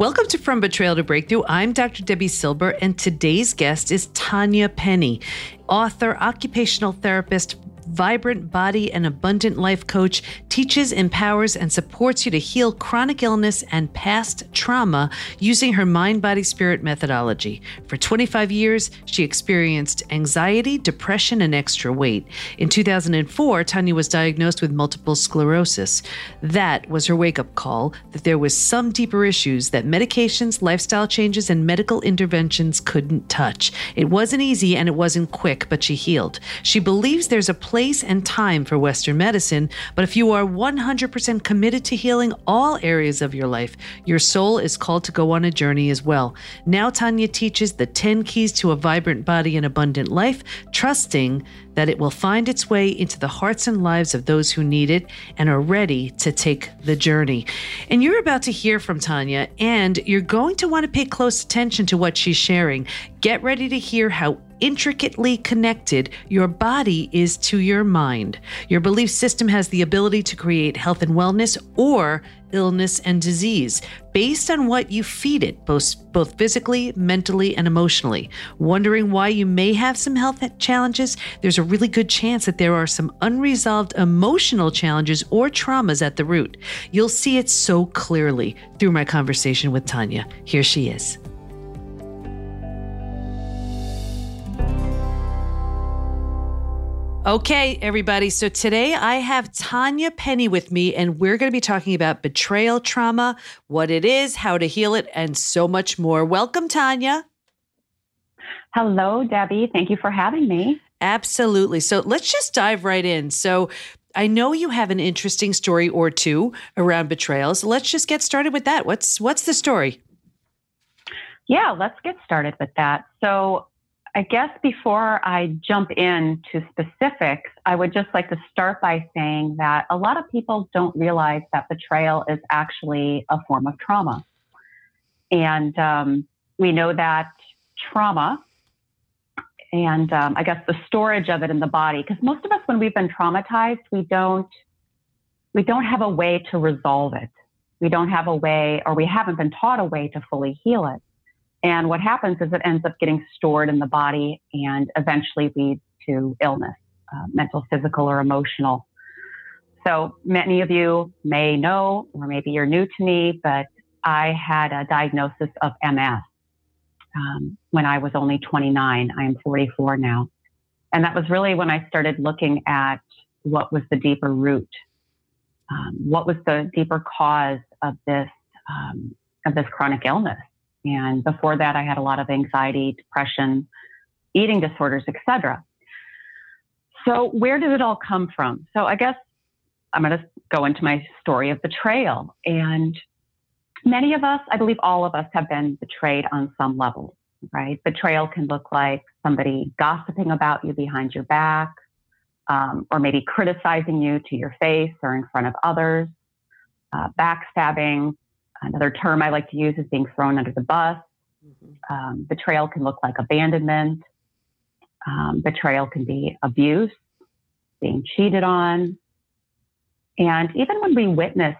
Welcome to From Betrayal to Breakthrough. I'm Dr. Debi Silber, and today's guest is Tanya Penny, author, occupational therapist, vibrant body and abundant life coach, teaches, empowers, and supports you to heal chronic illness and past trauma using her mind body spirit methodology. For 25 years, she experienced anxiety, depression, and extra weight. In 2004, Tanya was diagnosed with multiple sclerosis. That was her wake up call that there was some deeper issues that medications, lifestyle changes, and medical interventions couldn't touch. It wasn't easy and it wasn't quick, but she healed. She believes there's a place and time for Western medicine, but if you are 100% committed to healing all areas of your life, your soul is called to go on a journey as well. Now, Tanya teaches the 10 keys to a vibrant body and abundant life, trusting that it will find its way into the hearts and lives of those who need it and are ready to take the journey. And you're about to hear from Tanya, and you're going to want to pay close attention to what she's sharing. Get ready to hear how intricately connected your body is to your mind. Your belief system has the ability to create health and wellness or illness and disease based on what you feed it, both, both physically, mentally, and emotionally. Wondering why you may have some health challenges? There's a really good chance that there are some unresolved emotional challenges or traumas at the root. You'll see it so clearly through my conversation with Tanya. Here she is. Okay, everybody. So today I have Tanya Penny with me, and we're going to be talking about betrayal trauma, what it is, how to heal it, and so much more. Welcome, Tanya. Hello, Debi. Thank you for having me. Absolutely. So let's just dive right in. So I know you have an interesting story or two around betrayal. So let's just get started with that. What's what's the story? Yeah, let's get started with that. So I guess before I jump into specifics, I would just like to start by saying that a lot of people don't realize that betrayal is actually a form of trauma. And um, we know that trauma and um, I guess the storage of it in the body, because most of us, when we've been traumatized, we don't we don't have a way to resolve it. We don't have a way, or we haven't been taught a way to fully heal it. And what happens is it ends up getting stored in the body and eventually leads to illness, uh, mental, physical, or emotional. So many of you may know, or maybe you're new to me, but I had a diagnosis of MS um, when I was only 29. I am 44 now. And that was really when I started looking at what was the deeper root, um, what was the deeper cause of this um, of this chronic illness. And before that, I had a lot of anxiety, depression, eating disorders, etc. So where did it all come from? So I guess I'm going to go into my story of betrayal. And many of us, I believe all of us have been betrayed on some level, right? Betrayal can look like somebody gossiping about you behind your back, um, or maybe criticizing you to your face or in front of others, uh, backstabbing, Another term I like to use is being thrown under the bus. Mm-hmm. Um, betrayal can look like abandonment. Um, betrayal can be abuse, being cheated on. And even when we witness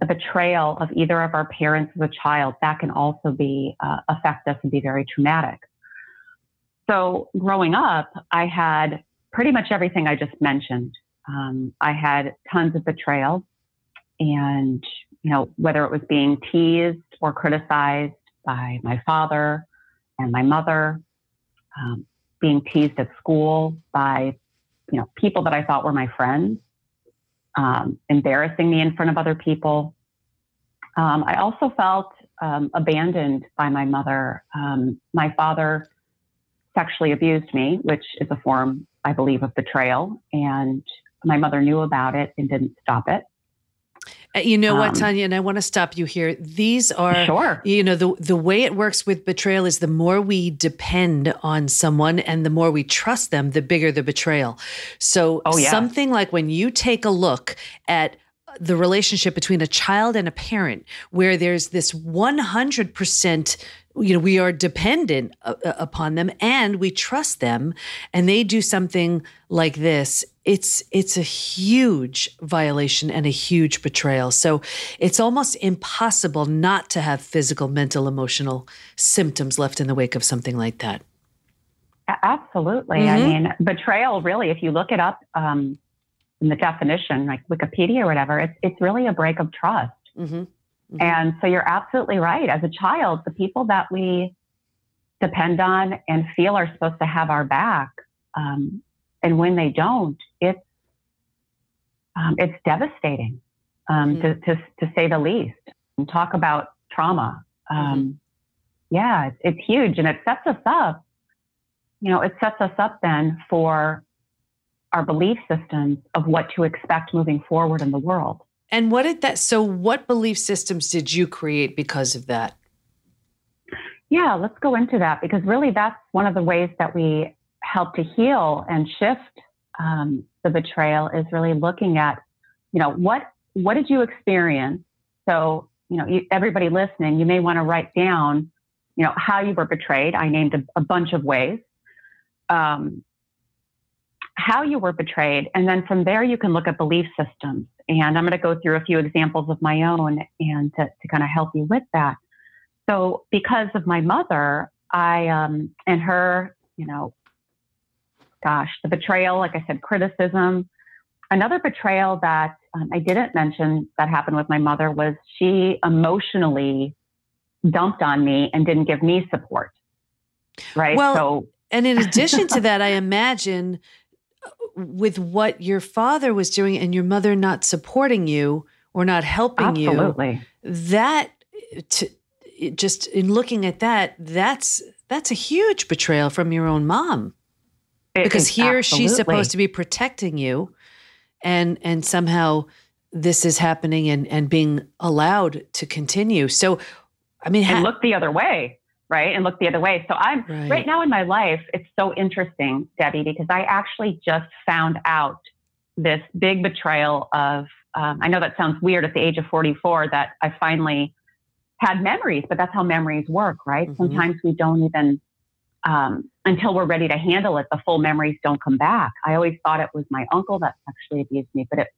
the betrayal of either of our parents as a child, that can also be uh, affect us and be very traumatic. So growing up, I had pretty much everything I just mentioned. Um, I had tons of betrayal, and you know, whether it was being teased or criticized by my father and my mother, um, being teased at school by, you know, people that I thought were my friends, um, embarrassing me in front of other people. Um, I also felt um, abandoned by my mother. Um, my father sexually abused me, which is a form, I believe, of betrayal. And my mother knew about it and didn't stop it. Uh, you know um, what, Tanya, and I want to stop you here. These are, sure. you know, the the way it works with betrayal is the more we depend on someone and the more we trust them, the bigger the betrayal. So oh, yeah. something like when you take a look at the relationship between a child and a parent, where there's this 100% you know we are dependent uh, uh, upon them and we trust them. And they do something like this. It's it's a huge violation and a huge betrayal. So it's almost impossible not to have physical mental emotional symptoms left in the wake of something like that. Absolutely. Mm-hmm. i mean betrayal really if you look it up um, in the definition like wikipedia or whatever it's, it's really a break of trust. Mm-hmm. Mm-hmm. And so you're absolutely right. As a child, the people that we depend on and feel are supposed to have our back, um, and when they don't, it's um, it's devastating, um, mm-hmm. to, to, to say the least. And talk about trauma. Um, mm-hmm. Yeah, it's, it's huge, and it sets us up. You know, it sets us up then for our belief systems of what to expect moving forward in the world. And what did that, so what belief systems did you create because of that? Yeah, let's go into that because really that's one of the ways that we help to heal and shift um, the betrayal is really looking at, you know, what what did you experience? So, you know, you, everybody listening, you may want to write down, you know, how you were betrayed. I named a, a bunch of ways. Um, how you were betrayed, and then from there you can look at belief systems and I'm going to go through a few examples of my own and to, to kind of help you with that. So, because of my mother, I, um, and her, you know, gosh, the betrayal, like I said, criticism. Another betrayal that um, I didn't mention that happened with my mother was she emotionally dumped on me and didn't give me support. Right. Well, so, and in addition to that, I imagine with what your father was doing and your mother not supporting you or not helping Absolutely. you that to, just in looking at that that's that's a huge betrayal from your own mom it because here absolutely. she's supposed to be protecting you and and somehow this is happening and and being allowed to continue so i mean and look the other way right? And look the other way. So I'm right. right. now in my life, it's so interesting, Debi, because I actually just found out this big betrayal of, um, I know that sounds weird at the age of 44 that I finally had memories, but that's how memories work, right? Mm-hmm. Sometimes we don't even, um, until we're ready to handle it, the full memories don't come back. I always thought it was my uncle that sexually abused me, but it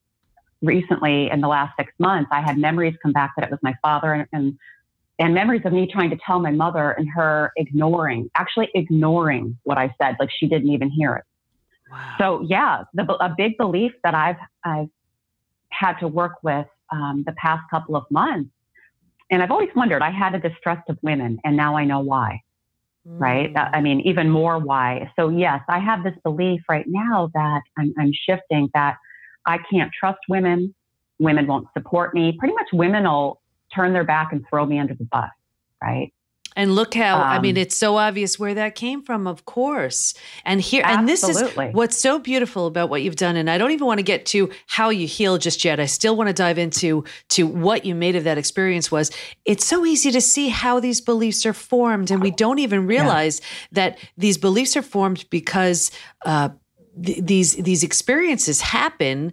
recently in the last six months, I had memories come back that it was my father and, and and memories of me trying to tell my mother and her ignoring, actually ignoring what I said, like she didn't even hear it. Wow. So yeah, the, a big belief that I've I've had to work with um, the past couple of months, and I've always wondered. I had a distrust of women, and now I know why. Mm. Right? I mean, even more why. So yes, I have this belief right now that I'm, I'm shifting that I can't trust women. Women won't support me. Pretty much, women will turn their back and throw me under the bus, right? And look how um, I mean um, it's so obvious where that came from, of course. And here absolutely. and this is what's so beautiful about what you've done. And I don't even want to get to how you heal just yet. I still want to dive into to what you made of that experience was. It's so easy to see how these beliefs are formed, and we don't even realize yeah. that these beliefs are formed because uh, th- these these experiences happen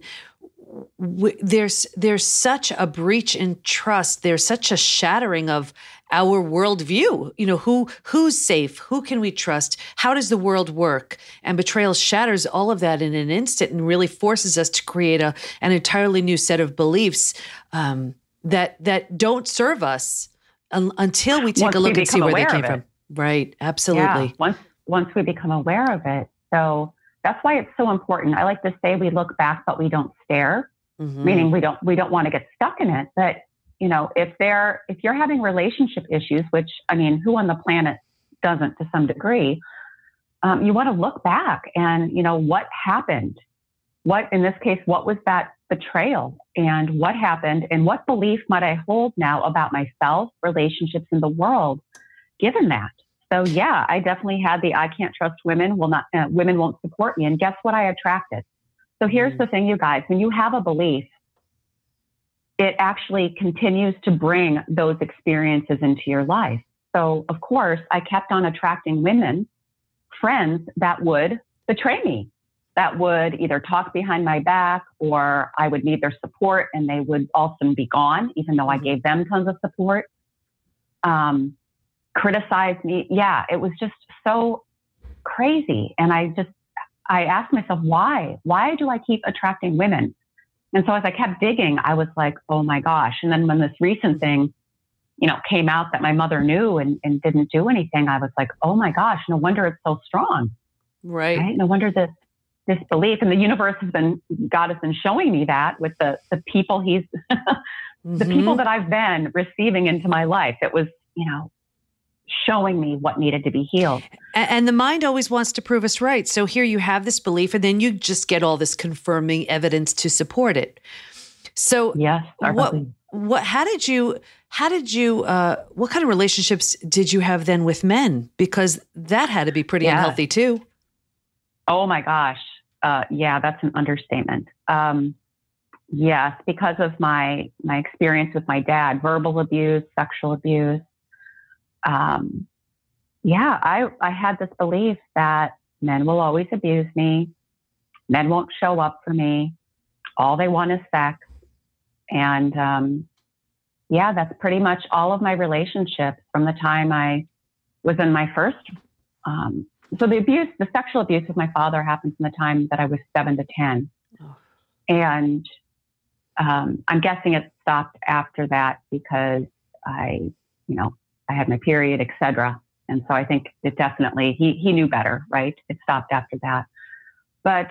there's there's such a breach in trust. There's such a shattering of our worldview. You know, who who's safe? Who can we trust? How does the world work? And betrayal shatters all of that in an instant and really forces us to create a an entirely new set of beliefs um, that that don't serve us un- until we take once a look and see where they came from. Right. Absolutely. Yeah. Once once we become aware of it. So that's why it's so important. I like to say we look back, but we don't stare, mm-hmm. meaning we don't we don't want to get stuck in it. But you know, if they're if you're having relationship issues, which I mean, who on the planet doesn't to some degree, um, you want to look back and you know what happened. What in this case, what was that betrayal, and what happened, and what belief might I hold now about myself, relationships, in the world, given that? So yeah, I definitely had the I can't trust women. Will not uh, women won't support me. And guess what? I attracted. So here's mm-hmm. the thing, you guys. When you have a belief, it actually continues to bring those experiences into your life. So of course, I kept on attracting women, friends that would betray me, that would either talk behind my back or I would need their support and they would also be gone, even though I mm-hmm. gave them tons of support. Um, criticized me. Yeah, it was just so crazy. And I just, I asked myself, why? Why do I keep attracting women? And so as I kept digging, I was like, oh my gosh. And then when this recent thing, you know, came out that my mother knew and, and didn't do anything, I was like, oh my gosh, no wonder it's so strong. Right. right? No wonder this this belief and the universe has been God has been showing me that with the the people he's mm-hmm. the people that I've been receiving into my life. It was, you know, showing me what needed to be healed. And the mind always wants to prove us right. So here you have this belief, and then you just get all this confirming evidence to support it. So yes, what what how did you how did you uh, what kind of relationships did you have then with men? Because that had to be pretty yeah. unhealthy too. Oh my gosh. Uh, yeah, that's an understatement. Um, yes, because of my my experience with my dad, verbal abuse, sexual abuse, um, yeah, I, I had this belief that men will always abuse me. Men won't show up for me. All they want is sex. And um, yeah, that's pretty much all of my relationships from the time I was in my first. Um, so the abuse, the sexual abuse with my father happened from the time that I was seven to 10. Oh. And um, I'm guessing it stopped after that because I, you know, I had my period, etc. And so I think it definitely he he knew better, right? It stopped after that. But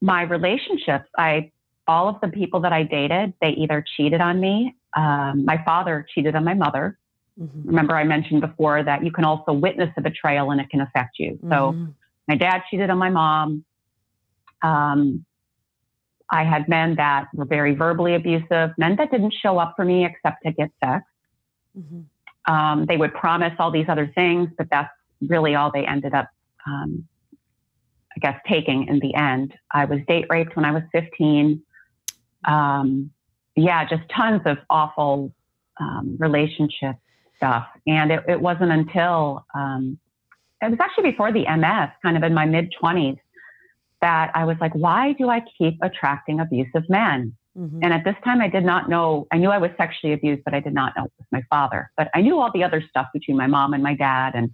my relationships, I all of the people that I dated, they either cheated on me. Um, my father cheated on my mother. Mm-hmm. Remember, I mentioned before that you can also witness a betrayal and it can affect you. Mm-hmm. So my dad cheated on my mom. Um, I had men that were very verbally abusive, men that didn't show up for me except to get sex. Mm-hmm. Um, they would promise all these other things, but that's really all they ended up, um, I guess, taking in the end. I was date raped when I was 15. Um, yeah, just tons of awful um, relationship stuff. And it, it wasn't until um, it was actually before the MS, kind of in my mid 20s, that I was like, why do I keep attracting abusive men? Mm-hmm. And at this time, I did not know, I knew I was sexually abused, but I did not know it was my father. But I knew all the other stuff between my mom and my dad and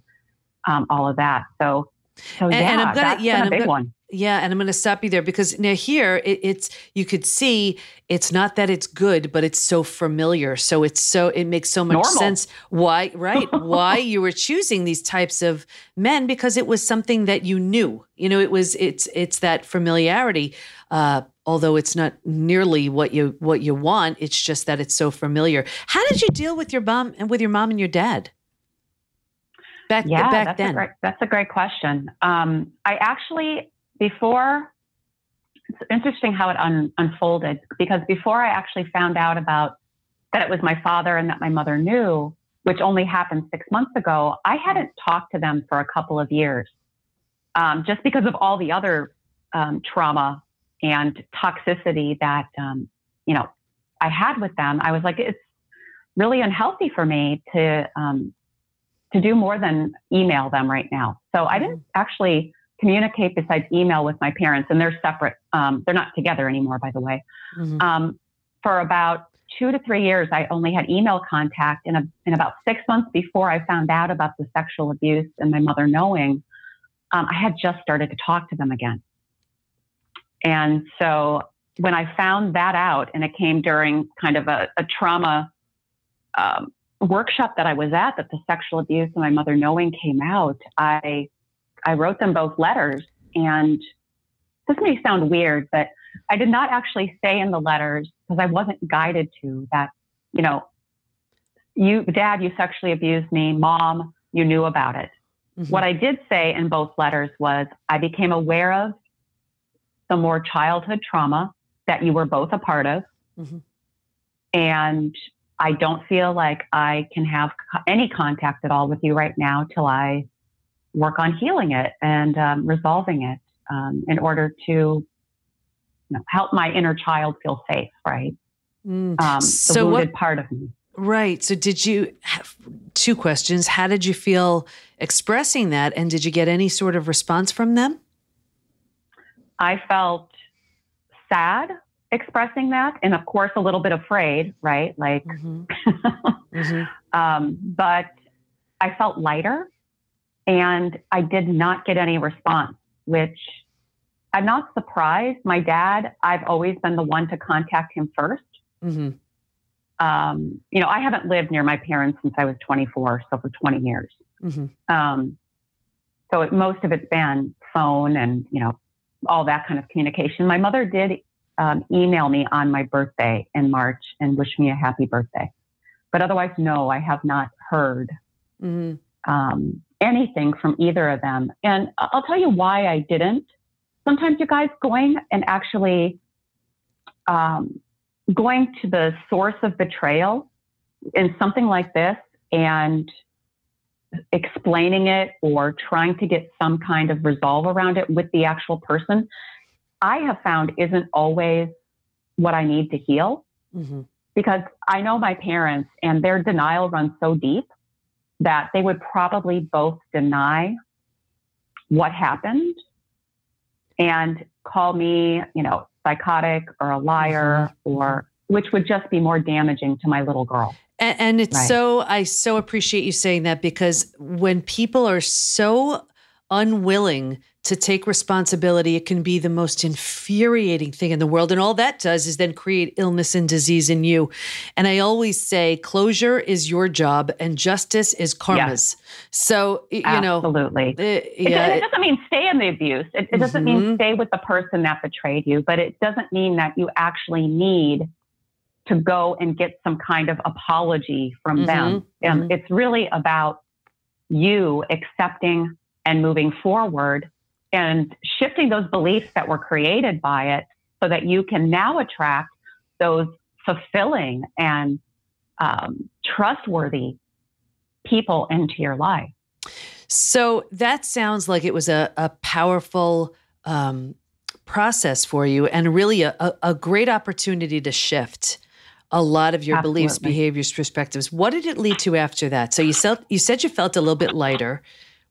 um, all of that. So, so and, yeah, and I'm gonna, yeah, been a big gonna, one. Yeah, and I'm going to stop you there because now here it, it's you could see it's not that it's good, but it's so familiar. So it's so it makes so much Normal. sense why right why you were choosing these types of men because it was something that you knew. You know, it was it's it's that familiarity. Uh, although it's not nearly what you what you want, it's just that it's so familiar. How did you deal with your mom and with your mom and your dad? Back, yeah, back that's then. A great, that's a great question. Um, I actually before it's interesting how it un, unfolded because before I actually found out about that it was my father and that my mother knew, which only happened six months ago, I hadn't talked to them for a couple of years, um, just because of all the other um, trauma and toxicity that um, you know I had with them. I was like, it's really unhealthy for me to um, to do more than email them right now. So I didn't mm-hmm. actually communicate besides email with my parents, and they're separate. Um, they're not together anymore, by the way. Mm-hmm. Um, for about two to three years, I only had email contact. And in about six months before I found out about the sexual abuse and my mother knowing, um, I had just started to talk to them again. And so when I found that out, and it came during kind of a, a trauma um, workshop that I was at, that the sexual abuse and my mother knowing came out, I I wrote them both letters. And this may sound weird, but I did not actually say in the letters, because I wasn't guided to that, you know, you, dad, you sexually abused me. Mom, you knew about it. Mm-hmm. What I did say in both letters was I became aware of the more childhood trauma that you were both a part of. Mm-hmm. And I don't feel like I can have any contact at all with you right now till I work on healing it and um, resolving it um, in order to you know, help my inner child feel safe, right? Mm. Um, the so wounded what, part of me. Right. So, did you have two questions? How did you feel expressing that? And did you get any sort of response from them? I felt sad expressing that, and of course, a little bit afraid, right? Like, mm-hmm. mm-hmm. Um, but I felt lighter and I did not get any response, which I'm not surprised. My dad, I've always been the one to contact him 1st mm-hmm. um, you know, I haven't lived near my parents since I was 24, so for 20 years. Mm-hmm. Um, so it, most of it's been phone and, you know, all that kind of communication. My mother did um, email me on my birthday in March and wish me a happy birthday. But otherwise, no, I have not heard mm-hmm. um, anything from either of them. And I'll tell you why I didn't. Sometimes you guys going and actually um, going to the source of betrayal in something like this and explaining it or trying to get some kind of resolve around it with the actual person, I have found isn't always what I need to heal. Mm-hmm. Because I know my parents and their denial runs so deep that they would probably both deny what happened and call me, you know, psychotic or a liar mm-hmm. or which would just be more damaging to my little girl. And, and it's right. so, I so appreciate you saying that because when people are so unwilling to take responsibility, it can be the most infuriating thing in the world. And all that does is then create illness and disease in you. And I always say closure is your job and justice is karma's. So, you know, absolutely. Uh, yeah. It, it, doesn't mean stay in the abuse. It, it doesn't mm-hmm. mean stay with the person that betrayed you, but it doesn't mean that you actually need to go and get some kind of apology from mm-hmm. them. And mm-hmm. it's really about you accepting and moving forward and shifting those beliefs that were created by it so that you can now attract those fulfilling and um, trustworthy people into your life. So that sounds like it was a, a powerful um, process for you and really a, a, a great opportunity to shift a lot of your Absolutely. beliefs, behaviors, perspectives. What did it lead to after that? So you said you said you felt a little bit lighter.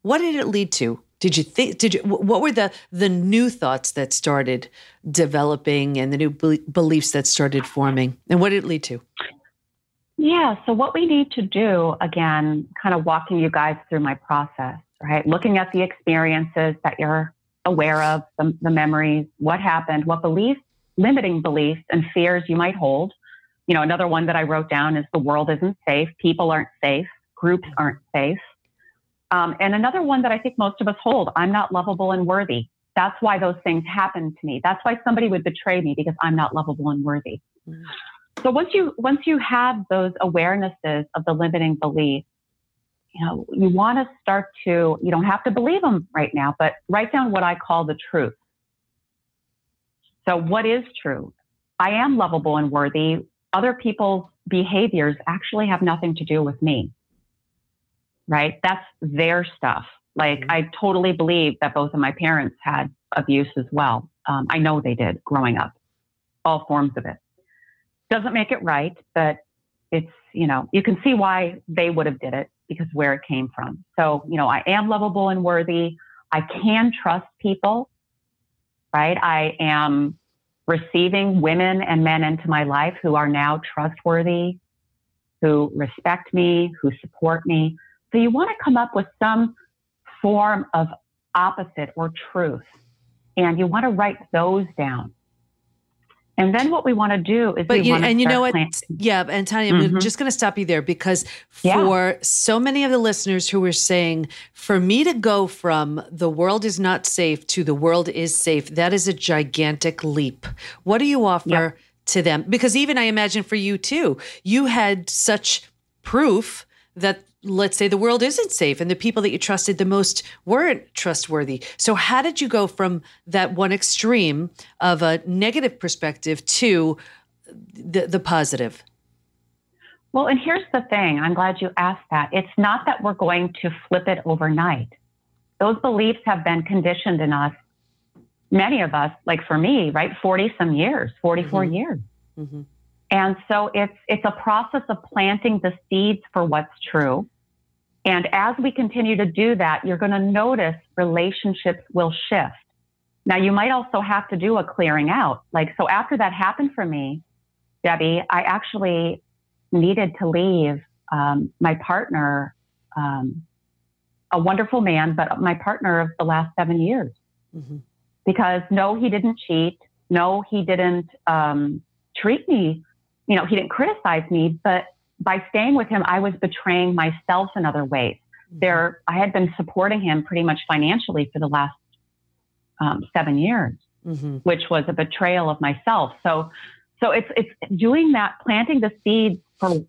What did it lead to? Did you think? Did you? What were the the new thoughts that started developing and the new beliefs that started forming? And what did it lead to? Yeah. So what we need to do again, kind of walking you guys through my process, right? Looking at the experiences that you're aware of, the, the memories, what happened, what beliefs, limiting beliefs, and fears you might hold you know, another one that I wrote down is the world isn't safe, people aren't safe, groups aren't safe. Um, and another one that I think most of us hold I'm not lovable and worthy. That's why those things happen to me. That's why somebody would betray me because I'm not lovable and worthy. Mm. So once you once you have those awarenesses of the limiting beliefs, you know, you want to start to, you don't have to believe them right now, but write down what I call the truth. So what is true? I am lovable and worthy other people's behaviors actually have nothing to do with me. Right? That's their stuff. Like, mm-hmm. I totally believe that both of my parents had abuse as well. Um, I know they did growing up, all forms of it. Doesn't make it right, but it's, you know, you can see why they would have did it because where it came from. So, you know, I am lovable and worthy. I can trust people, right? I am receiving women and men into my life who are now trustworthy, who respect me, who support me. So you want to come up with some form of opposite or truth, and you want to write those down. And then what we want to do is, but you, and you know what? Planting. Yeah, and Tanya, mm-hmm. I'm just going to stop you there because for yeah. so many of the listeners who were saying, for me to go from the world is not safe to the world is safe, that is a gigantic leap. What do you offer yep. to them? Because even I imagine for you too, you had such proof that let's say the world isn't safe and the people that you trusted the most weren't trustworthy. So, how did you go from that one extreme of a negative perspective to the, the positive? Well, and here's the thing I'm glad you asked that. It's not that we're going to flip it overnight. Those beliefs have been conditioned in us, many of us, like for me, right? 40 some years, 44 mm-hmm. years. Mm-hmm. And so it's, it's a process of planting the seeds for what's true. And as we continue to do that, you're going to notice relationships will shift. Now, you might also have to do a clearing out. Like, so after that happened for me, Debi, I actually needed to leave um, my partner um, a wonderful man, but my partner of the last seven years. Mm-hmm. Because no, he didn't cheat. No, he didn't um, treat me. You know, he didn't criticize me. But by staying with him, I was betraying myself in other ways. Mm-hmm. There, I had been supporting him pretty much financially for the last um, seven years, mm-hmm. which was a betrayal of myself. So, so it's it's doing that, planting the seeds for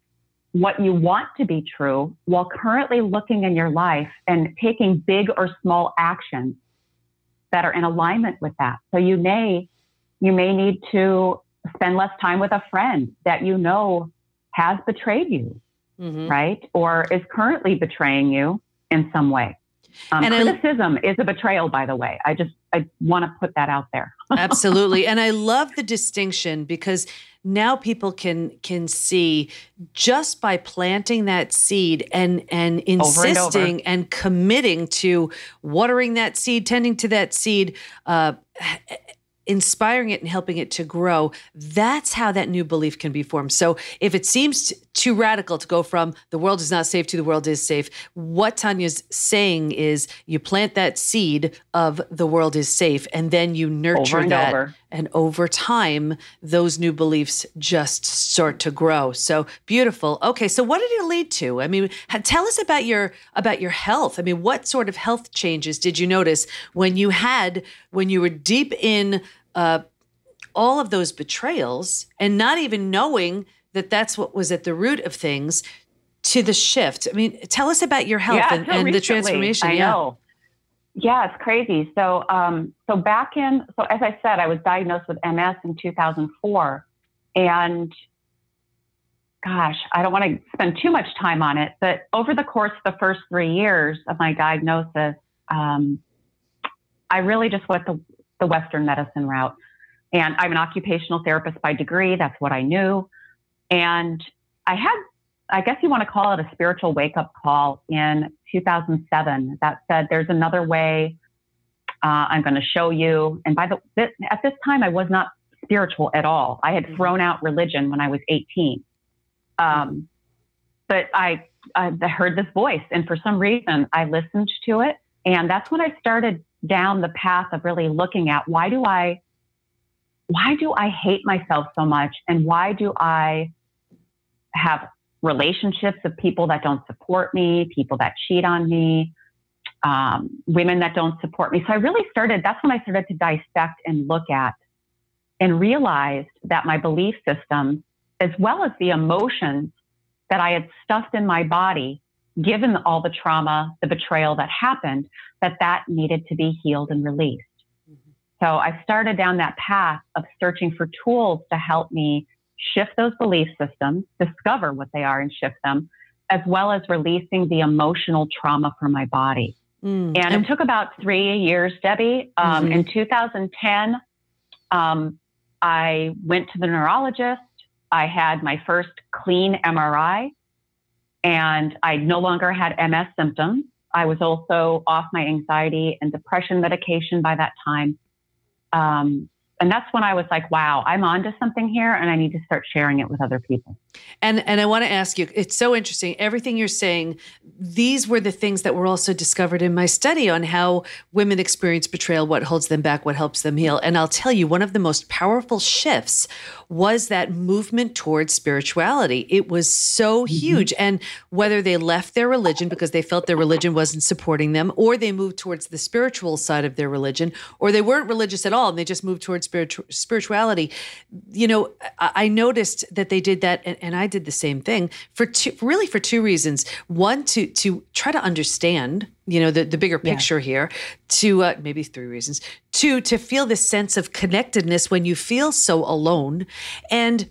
what you want to be true while currently looking in your life and taking big or small actions that are in alignment with that. So you may you may need to spend less time with a friend that you know has betrayed you, mm-hmm. right? Or is currently betraying you in some way. Um, and criticism I, is a betrayal, by the way. I just I want to put that out there. absolutely, and I love the distinction because now people can can see just by planting that seed and and insisting and, and, committing to watering that seed, tending to that seed. Uh, inspiring it and helping it to grow, that's how that new belief can be formed. So if it seems too radical to go from the world is not safe to the world is safe, what Tanya's saying is you plant that seed of the world is safe and then you nurture and that. Over. And over time, those new beliefs just start to grow. So beautiful. Okay, so what did it lead to? I mean, tell us about your about your health. I mean, what sort of health changes did you notice when you had when you were deep in uh, all of those betrayals and not even knowing that that's what was at the root of things to the shift. I mean, tell us about your health yeah, and, and the transformation. I yeah. know. Yeah, it's crazy. So, um, so back in, so as I said, I was diagnosed with MS in 2004, and gosh, I don't want to spend too much time on it, but over the course of the first three years of my diagnosis, um, I really just went the, the Western medicine route. And I'm an occupational therapist by degree. That's what I knew. And I had, I guess you want to call it a spiritual wake up call in 2007 that said, there's another way. Uh, I'm going to show you. And by the at this time, I was not spiritual at all. I had mm-hmm. thrown out religion when I was 18. Um, but I, I heard this voice, and for some reason, I listened to it, and that's when I started down the path of really looking at why do I, why do I hate myself so much, and why do I have relationships of people that don't support me, people that cheat on me, um, women that don't support me. So I really started, that's when I started to dissect and look at and realized that my belief system, as well as the emotions that I had stuffed in my body, given all the trauma, the betrayal that happened, that that needed to be healed and released. Mm-hmm. So I started down that path of searching for tools to help me shift those belief systems, discover what they are and shift them, as well as releasing the emotional trauma from my body. Mm. And it took about three years, Debi. Um, mm-hmm. In 2010, um, I went to the neurologist. I had my first clean MRI, and I no longer had MS symptoms. I was also off my anxiety and depression medication by that time. Um, and that's when I was like, wow, I'm onto something here and I need to start sharing it with other people. And and I want to ask you, it's so interesting. Everything you're saying, these were the things that were also discovered in my study on how women experience betrayal, what holds them back, what helps them heal. And I'll tell you, one of the most powerful shifts was that movement towards spirituality. It was so mm-hmm. huge. And whether they left their religion because they felt their religion wasn't supporting them, or they moved towards the spiritual side of their religion, or they weren't religious at all and they just moved towards spiritu- spirituality. You know, I, I noticed that they did that, and, and I did the same thing for two, really for two reasons. One, to to try to understand you know the, the bigger picture yeah. here to uh, maybe three reasons two to feel this sense of connectedness when you feel so alone and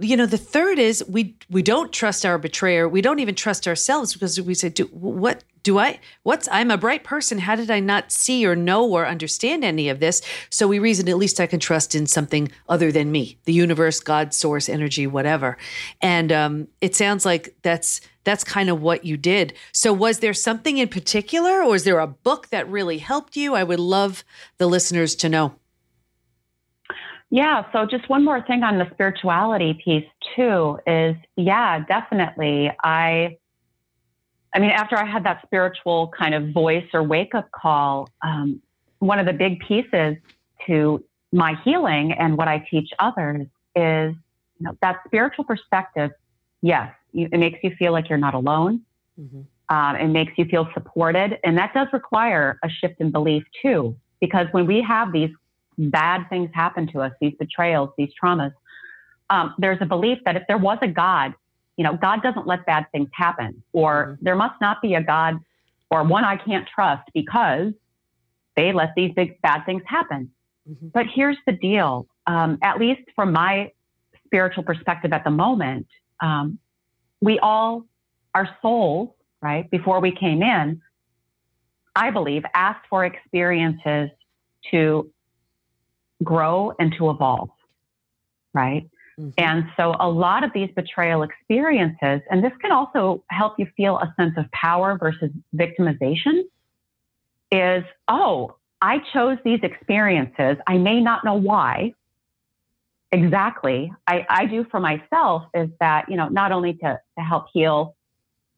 you know the third is we we don't trust our betrayer. We don't even trust ourselves because we say do what do i what's i'm a bright person. How did i not see or know or understand any of this? So we reason at least i can trust in something other than me the universe god source energy whatever. And um, it sounds like that's that's kind of what you did. So was there something in particular or is there a book that really helped you? I would love the listeners to know yeah. So just one more thing on the spirituality piece too is, yeah, definitely. I, I mean, after I had that spiritual kind of voice or wake up call, um, one of the big pieces to my healing and what I teach others is you know, that spiritual perspective. Yes, you, it makes you feel like you're not alone. Mm-hmm. Um, it makes you feel supported. And that does require a shift in belief too, because when we have these bad things happen to us, these betrayals, these traumas, um, there's a belief that if there was a God, you know, God doesn't let bad things happen, or mm-hmm. there must not be a God or one I can't trust because they let these big bad things happen. Mm-hmm. But here's the deal um, at least from my spiritual perspective at the moment, um, we all, our souls, right, before we came in, I believe, asked for experiences to grow and to evolve, right? Mm-hmm. And so a lot of these betrayal experiences, and this can also help you feel a sense of power versus victimization, is, oh, I chose these experiences. I may not know why exactly. I, I do for myself is that, you know, not only to, to help heal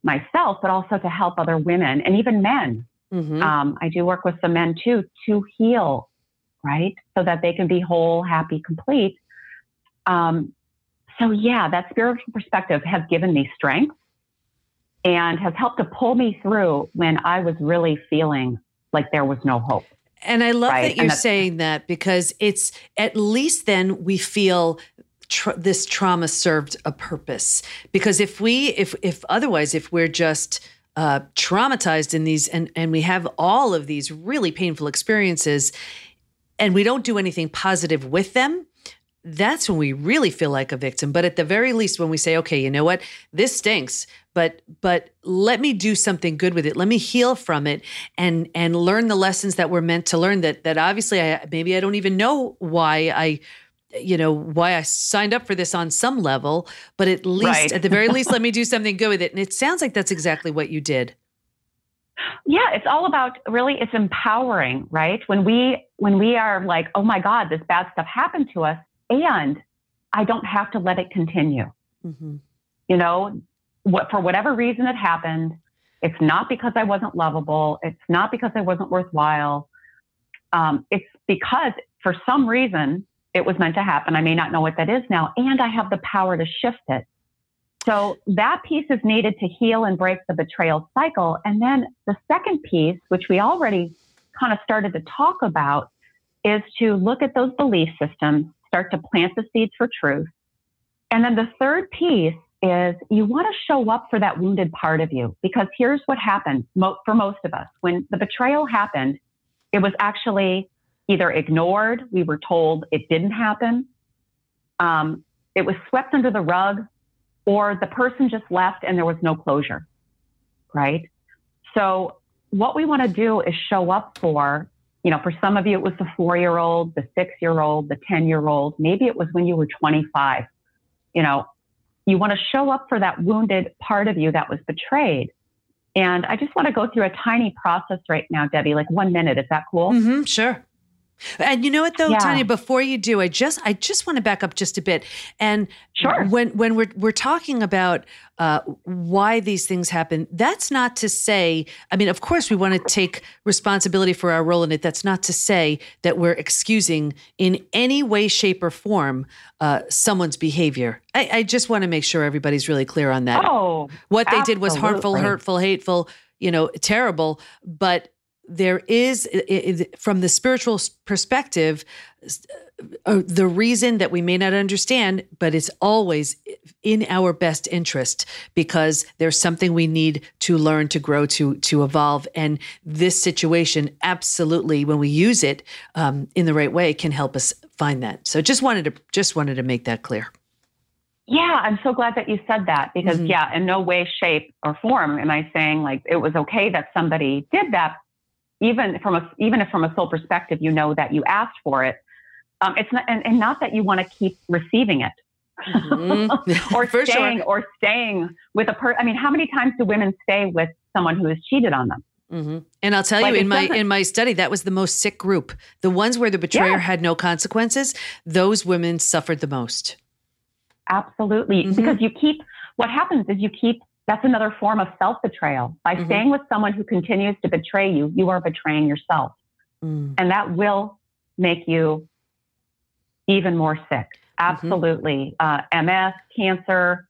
myself, but also to help other women and even men. Mm-hmm. Um, I do work with some men too to heal, right? So that they can be whole, happy, complete. Um, so, yeah, that spiritual perspective has given me strength and has helped to pull me through when I was really feeling like there was no hope. And I love right? that you're saying that because it's at least then we feel Tra- this trauma served a purpose because if we if if otherwise if we're just uh, traumatized in these and and we have all of these really painful experiences and we don't do anything positive with them that's when we really feel like a victim. But at the very least when we say okay you know what? This stinks but but let me do something good with it. Let me heal from it and and learn the lessons that we're meant to learn that that obviously i maybe i don't even know why i you know why i signed up for this on some level but at least right. at the very least let me do something good with it. And it sounds like that's exactly what you did yeah it's all about really it's empowering right when we when we are like oh my god this bad stuff happened to us and I don't have to let it continue. Mm-hmm. You know, what for whatever reason it happened, it's not because I wasn't lovable. It's not because I wasn't worthwhile. Um, it's because for some reason it was meant to happen. I may not know what that is now, and I have the power to shift it. So that piece is needed to heal and break the betrayal cycle. And then the second piece, which we already kind of started to talk about, is to look at those belief systems start to plant the seeds for truth. And then the third piece is you want to show up for that wounded part of you because here's what happened for most of us. When the betrayal happened, it was actually either ignored, we were told it didn't happen, um, it was swept under the rug, or the person just left and there was no closure, right? So, what we want to do is show up for you know, for some of you, it was the four year old, the six year old, the 10 year old. Maybe it was when you were 25. You know, you want to show up for that wounded part of you that was betrayed. And I just want to go through a tiny process right now, Debi, like one minute. Is that cool? Mm-hmm, sure. And you know what though, yeah. Tanya, before you do, I just I just want to back up just a bit. And sure. when when we're we're talking about uh, why these things happen, that's not to say, I mean, of course we want to take responsibility for our role in it. That's not to say that we're excusing in any way, shape, or form uh, someone's behavior. I, I just want to make sure everybody's really clear on that. Oh, what they did was harmful, hurtful, hateful, you know, terrible, but there is from the spiritual perspective uh, the reason that we may not understand but it's always in our best interest because there's something we need to learn to grow to to evolve. And this situation absolutely when we use it um, in the right way can help us find that. So just wanted to just wanted to make that clear. Yeah, I'm so glad that you said that because, mm-hmm. yeah, in no way, shape, or form am I saying like it was okay that somebody did that even from a even if from a soul perspective, you know that you asked for it. Um, it's not, and, and, not that you want to keep receiving it. Mm-hmm. or staying sure. or staying with a person. I mean, how many times do women stay with someone who has cheated on them? Mm-hmm. And I'll tell like you, in my in my study, that was the most sick group. The ones where the betrayer yeah. had no consequences, those women suffered the most. Absolutely, mm-hmm. because you keep. What happens is you keep that's another form of self betrayal. By mm-hmm. staying with someone who continues to betray you, you are betraying yourself. Mm. And that will make you even more sick. Mm-hmm. Absolutely. Mm-hmm. Uh, MS, cancer.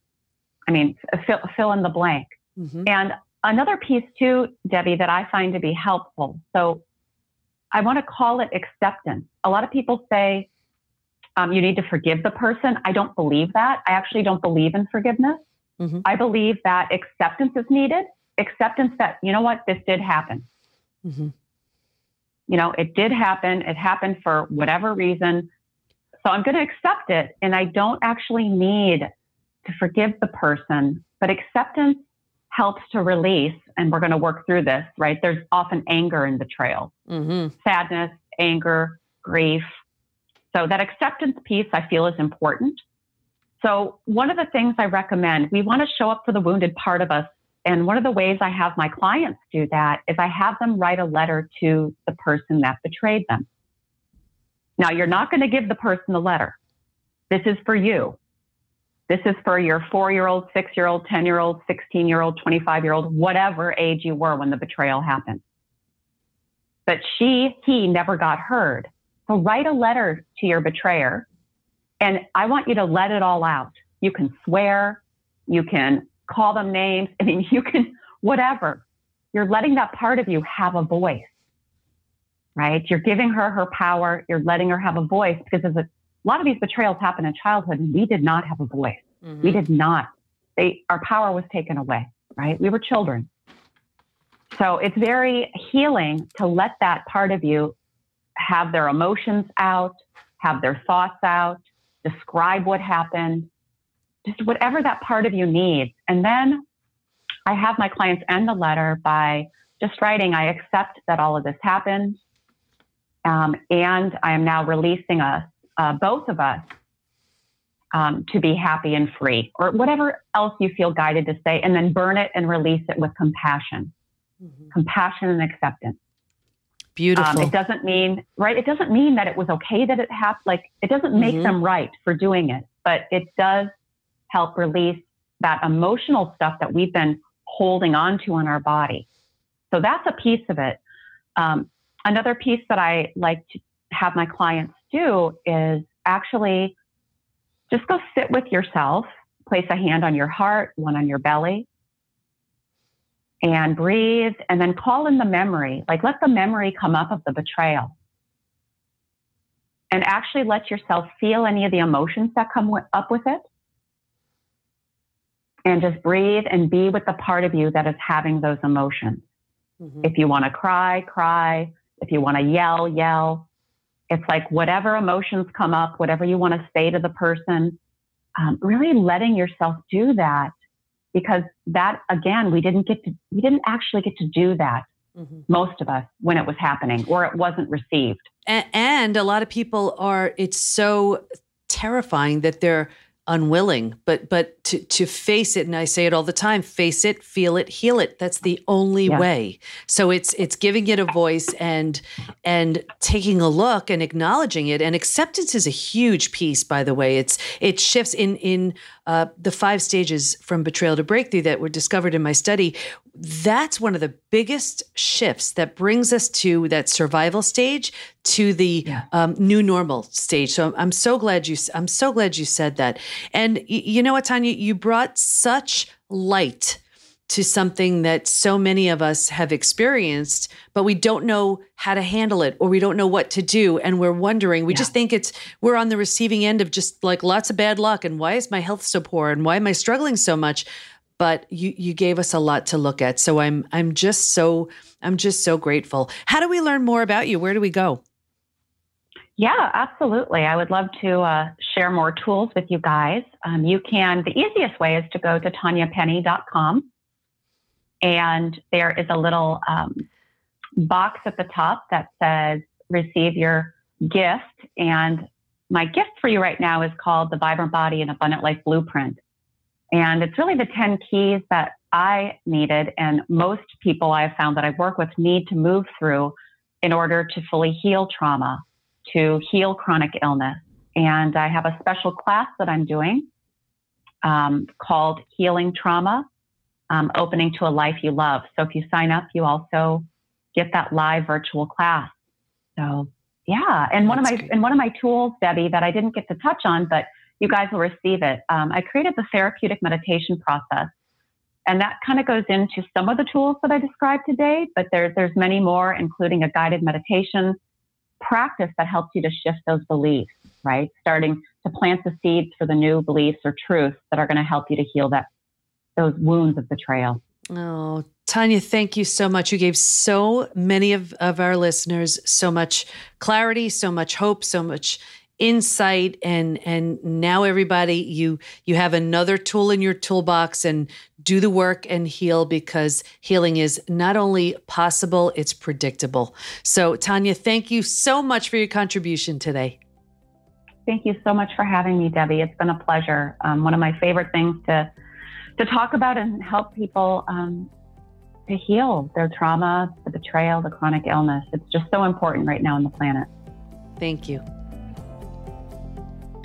I mean, fill, fill in the blank. Mm-hmm. And another piece, too, Debi, that I find to be helpful. So I want to call it acceptance. A lot of people say um, you need to forgive the person. I don't believe that. I actually don't believe in forgiveness. Mm-hmm. I believe that acceptance is needed. Acceptance that, you know what, this did happen. Mm-hmm. You know, it did happen. It happened for whatever reason. So I'm going to accept it. And I don't actually need to forgive the person, but acceptance helps to release. And we're going to work through this, right? There's often anger and betrayal, mm-hmm. sadness, anger, grief. So that acceptance piece I feel is important. So, one of the things I recommend, we want to show up for the wounded part of us. And one of the ways I have my clients do that is I have them write a letter to the person that betrayed them. Now, you're not going to give the person the letter. This is for you. This is for your four year old, six year old, 10 year old, 16 year old, 25 year old, whatever age you were when the betrayal happened. But she, he never got heard. So write a letter to your betrayer and I want you to let it all out. You can swear, you can call them names. I mean, you can, whatever. You're letting that part of you have a voice, right? You're giving her her power. You're letting her have a voice because as a, a lot of these betrayals happen in childhood and we did not have a voice. Mm-hmm. We did not. They, our power was taken away, right? We were children. So it's very healing to let that part of you have their emotions out, have their thoughts out, describe what happened, just whatever that part of you needs. And then I have my clients end the letter by just writing, I accept that all of this happened. Um, and I am now releasing us, uh, both of us, um, to be happy and free, or whatever else you feel guided to say, and then burn it and release it with compassion, mm-hmm. compassion and acceptance. Beautiful. Um, it doesn't mean, right? It doesn't mean that it was okay that it happened. Like, it doesn't make mm-hmm. them right for doing it, but it does help release that emotional stuff that we've been holding on to in our body. So that's a piece of it. Um, another piece that I like to have my clients do is actually just go sit with yourself, place a hand on your heart, one on your belly, and breathe and then call in the memory. Like let the memory come up of the betrayal. And actually let yourself feel any of the emotions that come up with it. And just breathe and be with the part of you that is having those emotions. Mm-hmm. If you want to cry, cry. If you want to yell, yell. It's like whatever emotions come up, whatever you want to say to the person, um, really letting yourself do that because that again we didn't get to we didn't actually get to do that mm-hmm. most of us when it was happening or it wasn't received and, and a lot of people are it's so terrifying that they're unwilling but but to to face it and i say it all the time face it feel it heal it that's the only yeah. way so it's it's giving it a voice and and taking a look and acknowledging it and acceptance is a huge piece by the way it's it shifts in in uh, the five stages from betrayal to breakthrough that were discovered in my study that's one of the biggest shifts that brings us to that survival stage to the yeah. um, new normal stage. So I'm so glad you I'm so glad you said that. And you know what, Tanya, you brought such light to something that so many of us have experienced, but we don't know how to handle it or we don't know what to do. And we're wondering, we yeah. just think it's, we're on the receiving end of just like lots of bad luck. And why is my health so poor? And why am I struggling so much? but you you gave us a lot to look at. So I'm I'm just so I'm just so grateful. How do we learn more about you? Where do we go? Yeah, absolutely. I would love to uh, share more tools with you guys. Um, you can, the easiest way is to go to tanyapenny.com. And there is a little um, box at the top that says receive your gift. And my gift for you right now is called the Vibrant Body and Abundant Life Blueprint. And it's really the 10 keys that I needed, and most people I have found that I work with need to move through in order to fully heal trauma, to heal chronic illness. And I have a special class that I'm doing um, called Healing Trauma um, opening to a life you love. So if you sign up, you also get that live virtual class. So yeah, and one of my and one of my tools, Debi, that I didn't get to touch on, but you guys will receive it. Um, I created the therapeutic meditation process, and that kind of goes into some of the tools that I described today. But there's there's many more, including a guided meditation practice that helps you to shift those beliefs. Right, starting to plant the seeds for the new beliefs or truths that are going to help you to heal that those wounds of betrayal. Oh, Tanya, thank you so much. You gave so many of, of our listeners so much clarity, so much hope, so much insight and and now everybody you you have another tool in your toolbox and do the work and heal because healing is not only possible it's predictable so tanya thank you so much for your contribution today thank you so much for having me debi it's been a pleasure um, one of my favorite things to to talk about and help people um, to heal their trauma, the betrayal, the chronic illness. It's just so important right now on the planet. Thank you.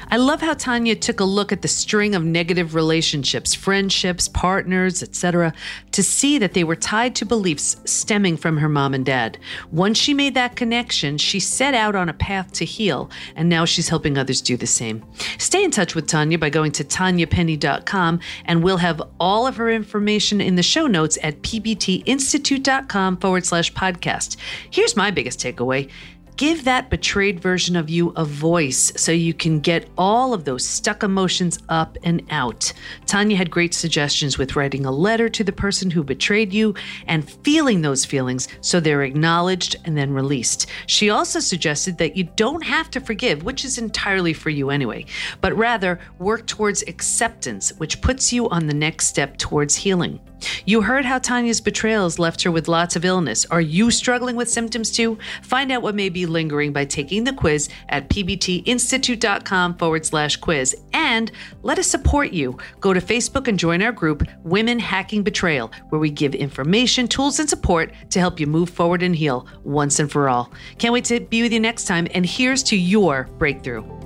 I love how Tanya took a look at the string of negative relationships, friendships, partners, etc., to see that they were tied to beliefs stemming from her mom and dad. Once she made that connection, she set out on a path to heal, and now she's helping others do the same. Stay in touch with Tanya by going to tanyapenny.com, and we'll have all of her information in the show notes at pbtinstitute.com forward slash podcast. Here's my biggest takeaway Give that betrayed version of you a voice so you can get all of those stuck emotions up and out. Tanya had great suggestions with writing a letter to the person who betrayed you and feeling those feelings so they're acknowledged and then released. She also suggested that you don't have to forgive, which is entirely for you anyway, but rather work towards acceptance, which puts you on the next step towards healing. You heard how Tanya's betrayals left her with lots of illness. Are you struggling with symptoms too? Find out what may be lingering by taking the quiz at pbtinstitute.com forward slash quiz. And let us support you. Go to Facebook and join our group, Women Hacking Betrayal, where we give information, tools, and support to help you move forward and heal once and for all. Can't wait to be with you next time. And here's to your breakthrough.